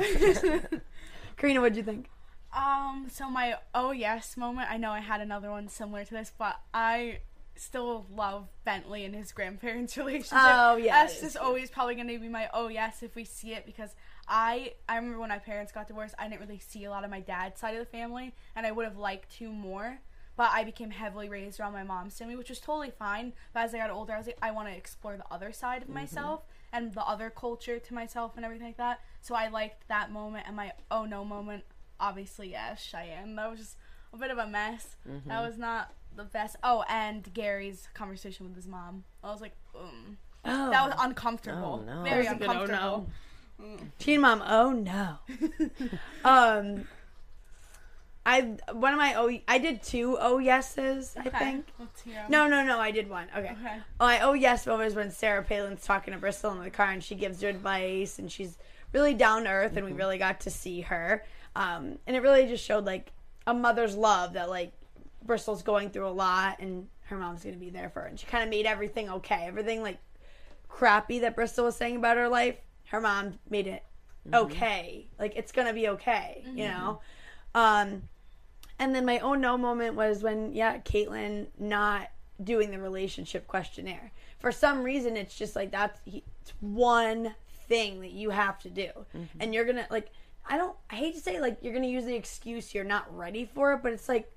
Karena, what'd you think? Um, so my oh yes moment, I know I had another one similar to this, but I still love Bentley and his grandparents' relationship. Oh, yeah, That's it is just always probably gonna be my oh yes if we see it because I I remember when my parents got divorced, I didn't really see a lot of my dad's side of the family and I would have liked to more. But I became heavily raised around my mom's family, which was totally fine. But as I got older, I was like, I want to explore the other side of myself and the other culture to myself and everything like that. So I liked that moment and my oh no moment obviously yes cheyenne that was just a bit of a mess that was not the best oh and gary's conversation with his mom i was like um Oh. that was uncomfortable Oh, no. very That was a good oh, uncomfortable Teen Mom, oh no. um, I one of my oh I did two oh yeses I Okay, think. let's hear 'em. No, no, no, I did one. Okay. Okay. My oh yes moment was when Sarah Palin's talking to Bristol in the car and she gives her advice and she's really down to earth and we really got to see her. Um, and it really just showed like a mother's love that like Bristol's going through a lot and her mom's gonna be there for her. And she kind of made everything okay. Everything like crappy that Bristol was saying about her life, her mom made it mm-hmm. okay. Like it's gonna be okay, you mm-hmm. know. Um, and then my own no moment was when yeah, Caitlyn not doing the relationship questionnaire. For some reason, it's just like that's it's one thing that you have to do, mm-hmm. and you're gonna like. I don't. I hate to say like you're gonna use the excuse you're not ready for it, but it's like,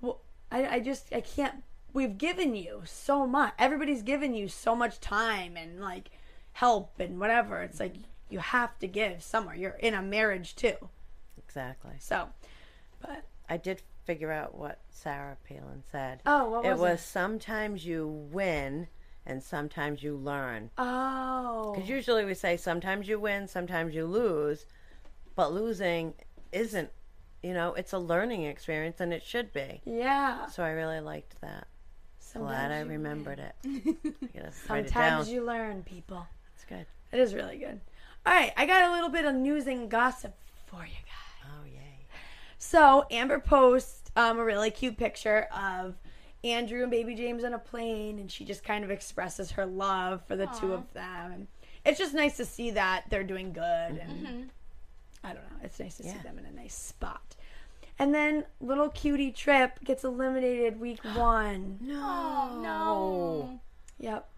well, I, I just I can't. We've given you so much. Everybody's given you so much time and like help and whatever. It's like you have to give somewhere. You're in a marriage too, Exactly. so. But I did figure out what Sarah Palin said. Oh, what was it was it? sometimes you win and sometimes you learn. oh, Because usually we say sometimes you win, sometimes you lose, but losing isn't. You know, it's a learning experience, and it should be. yeah. So I really liked that. So glad I remembered it. Gotta it. Sometimes you learn, people. It's good. It is really good. All right, I got a little bit of news and gossip for you guys. Oh yay! So Amber posts um, a really cute picture of Andrew and baby James on a plane, and she just kind of expresses her love for the two of them. And it's just nice to see that they're doing good, and I don't know, it's nice to see them in a nice spot. And then little cutie Tripp gets eliminated week one. No. no. Yep.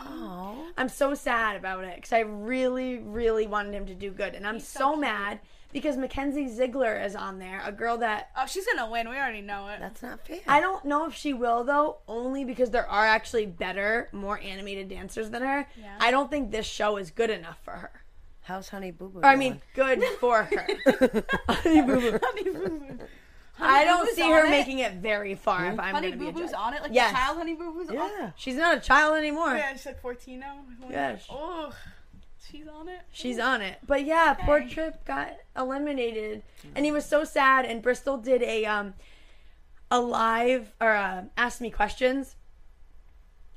Oh. I'm so sad about it because I really, really wanted him to do good, and I'm He's so so, mad because Mackenzie Ziegler is on there, a girl that Oh, she's gonna win. We already know it. That's not fair. I don't know if she will though, only because there are actually better, more animated dancers than her. Yeah. I don't think this show is good enough for her. How's Honey Boo Boo? Or, I mean, good for her. Honey Boo Boo. I don't see her it. making it very far if I'm Honey going to be Boo Boo's on it. Like Yes. the child Honey Boo Boo's on. yeah. She's not a child anymore. Yeah, she's like 14 now. Yeah, Oh, she's on it. She's on it. But yeah, poor Okay. Tripp got eliminated. And he was so sad and Bristol did a um a live or uh, asked me questions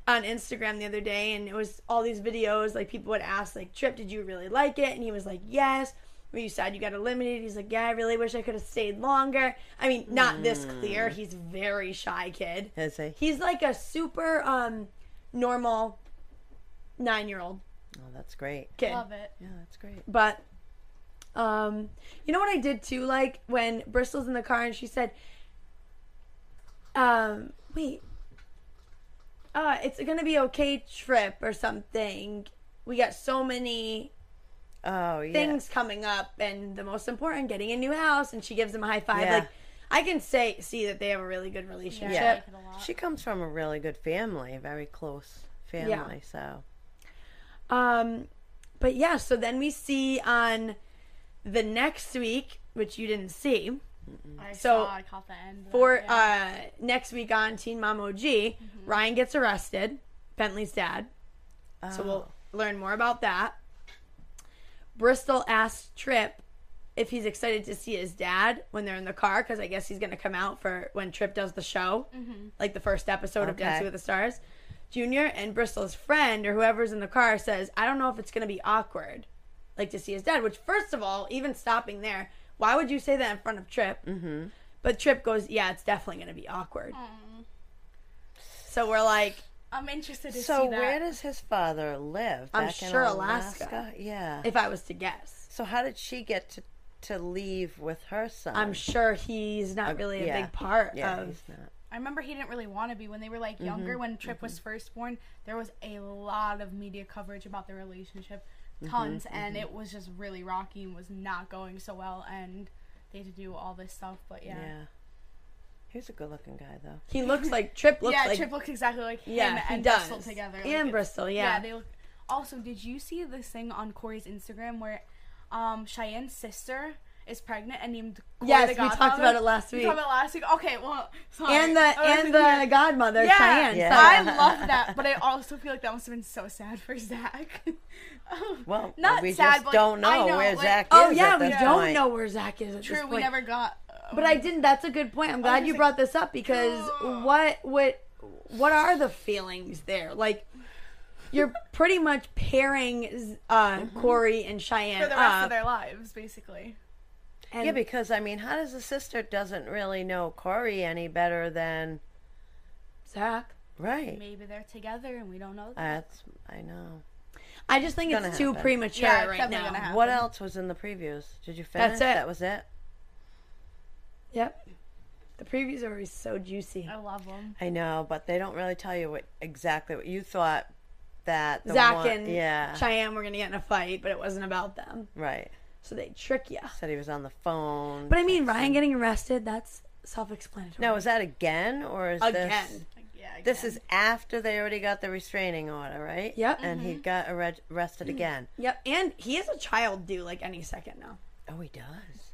on Instagram the other day and it was all these videos like people would ask like Tripp, did you really like it? And he was like, "Yes." Were you sad you got eliminated? He's like, "Yeah, I really wish I could have stayed longer." I mean, not this clear. He's very shy kid. Is he? He's like a super um normal 9-year-old Oh, that's great. kid. Love it. Yeah, that's great. But um you know what I did too like when Bristol's in the car and she said um wait uh it's gonna be okay Tripp or something. We got so many Oh, yeah. things coming up and the most important getting a new house and she gives him a high five Yeah. like I can say see that they have a really good relationship. Yeah. I like it a lot. She comes from a really good family, a very close family. So Um, but yeah, so then we see on the next week, which you didn't see, I So, saw. I caught the end. for it, yeah. uh next week on Teen Mom OG, Ryan gets arrested, Bentley's dad. So we'll learn more about that. Bristol asks Tripp if he's excited to see his dad when they're in the car because I guess he's going to come out for when Tripp does the show, like the first episode of Okay. Dancing with the Stars. Junior and Bristol's friend or whoever's in the car says, "I don't know if it's going to be awkward, like to see his dad." Which, first of all, even stopping there, why would you say that in front of Tripp? Mm-hmm. But Tripp goes, "Yeah, it's definitely going to be awkward." So we're like, I'm interested to So see that. where does his father live? I'm Back in sure Alaska. Yeah. if I was to guess. so how did she get to to leave with her son? I'm sure he's not um, really a yeah. big part yeah, of. he's not. I remember he didn't really want to be when they were like mm-hmm, younger. When Tripp was mm-hmm. first born, there was a lot of media coverage about their relationship, mm-hmm, tons, and it was just really rocky and was not going so well. And they had to do all this stuff, but yeah, Yeah. He's a good-looking guy, though. He looks like Tripp looks like yeah, like Tripp looks exactly like him Yeah, and does. Bristol together. Like, And Bristol, yeah. Yeah, they look. Also, did you see this thing on Corey's Instagram where um Cheyenne's sister is pregnant and named Corey Yes, we talked about it last week. We talked about it last week. Okay, well, sorry. and the wasn't and the godmother Yeah, Cheyenne. Yeah. I love that, but I also feel like that must have been so sad for Zach. Well, Not we sad, just don't know, know, where like- Zach Oh yeah, at we this don't know where Zach is. True, we never got. But I didn't. That's a good point. I'm glad you brought this up because what what what are the feelings there? Like you're pretty much pairing uh, Corey and Cheyenne for the rest up, of their lives, basically. and Yeah, because I mean, how does the sister doesn't really know Corey any better than Zach. right? Maybe they're together and we don't know that. That's I know. I just think Gonna it's too happen. premature Yeah, it's right now. What else was in the previews? Did you finish? That's it. That was it. Yep. The previews are always so juicy. I love them. I know, but they don't really tell you what exactly what you thought that the Zach one- and yeah Cheyenne were gonna get in a fight, but it wasn't about them. right So they trick you. said he was on the phone. But I mean, Ryan getting arrested—that's self-explanatory. now is that again or is again. this? Like, yeah, This is after they already got the restraining order, right? Yep. And he mm-hmm. got arrested mm-hmm. again. Yep, and he has a child due like any second now. Oh, he does.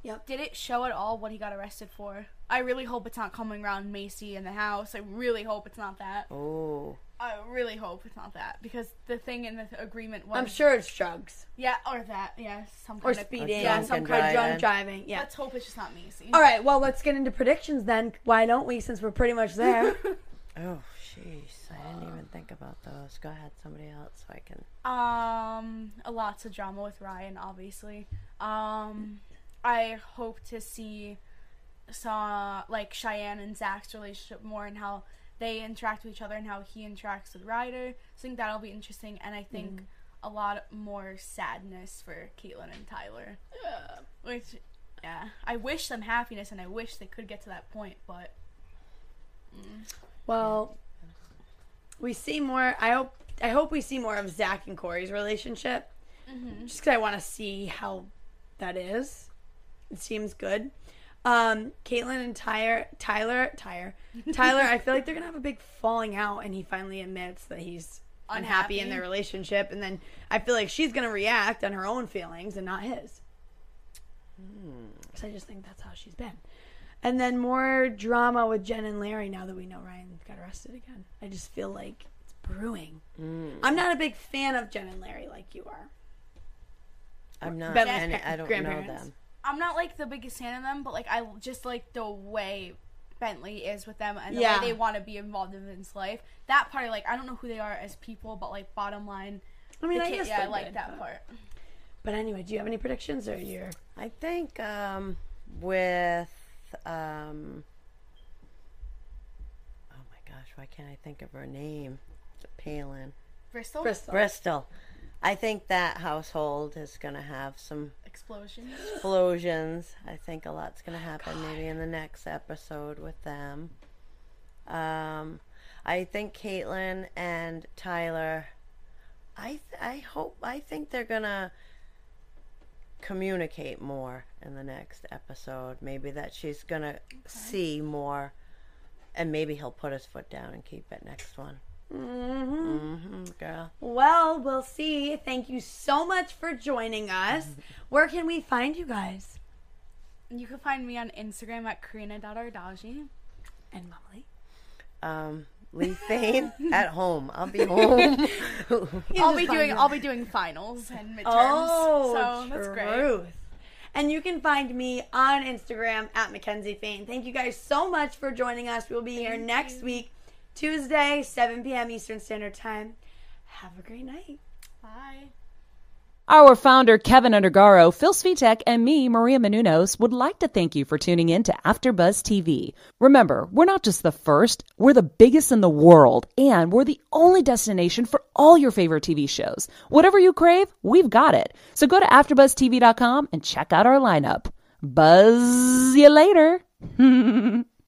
Yep. Did it show at all what he got arrested for? I really hope it's not coming around Maci in the house. I really hope it's not that. Oh, I really hope it's not that because the thing in the agreement was I'm sure it's drugs yeah, or that yeah, some or kind of speeding, Yeah, some kind of drunk driving. Yeah. Let's hope it's just not Maci. All right. Well, let's get into predictions then. Why don't we? Since we're pretty much there. oh, jeez. I didn't even think about those. Go ahead, somebody else, so I can. Um, lots of drama with Ryan, obviously. Um, I hope to see saw like Cheyenne and Zach's relationship more and how they interact with each other and how he interacts with Ryder. So I think that'll be interesting, and I think Mm-hmm. a lot more sadness for Caitlyn and Tyler, Yeah. which Yeah, I wish them happiness, and I wish they could get to that point, but Well, we see more. I hope. I hope we see more of Zach and Corey's relationship, just because I want to see how that is. It seems good. Um, Caitlyn and Tyler, Tyler, Tyler, Tyler. I feel like they're gonna have a big falling out, and he finally admits that he's unhappy, in their relationship, and then I feel like she's gonna react on her own feelings and not his. Because I just think that's how she's been. And then more drama with Jen and Larry now that we know Ryan got arrested again. I just feel like it's brewing. I'm not a big fan of Jen and Larry like you are. I'm not. Bentley's Any, pa- I don't know grandparents. them. I'm not like the biggest fan of them, but like I just like the way Bentley is with them and the Yeah. way they want to be involved in Vince's life. That part, like I don't know who they are as people, but like bottom line, I mean, the I kid- guess yeah, I they're like good, that but- part. But anyway, do you have any predictions or you're I think um, with um, oh my gosh, why can't I think of her name? Palin, Bristol Bristol? Bristol. I think that household is gonna have some explosion. explosions. I think a lot's gonna happen maybe in the next episode with them. Um, I think Caitlyn and Tyler. I th- I hope I think they're gonna communicate more in the next episode. Maybe that she's gonna see more, and maybe he'll put his foot down and keep it next one. Mm-hmm. girl. Well, we'll see. Thank you so much for joining us. Where can we find you guys? You can find me on Instagram at karena.ardaji. And Molly. Um, Lee Fayne at home. I'll be home. I'll be doing I'll be doing finals and midterms. Oh, so that's great. And you can find me on Instagram at McKenzie Fayne. Thank you guys so much for joining us. We'll be here next week, Tuesday, 7 p.m. Eastern Standard Time. Have a great night. Bye. Our founder, Keven Undergaro, Phil Svitek, and me, Maria Menounos, would like to thank you for tuning in to AfterBuzz TV. Remember, we're not just the first, we're the biggest in the world, and we're the only destination for all your favorite TV shows. Whatever you crave, we've got it. So go to AfterBuzzTV.com and check out our lineup. Buzz you later.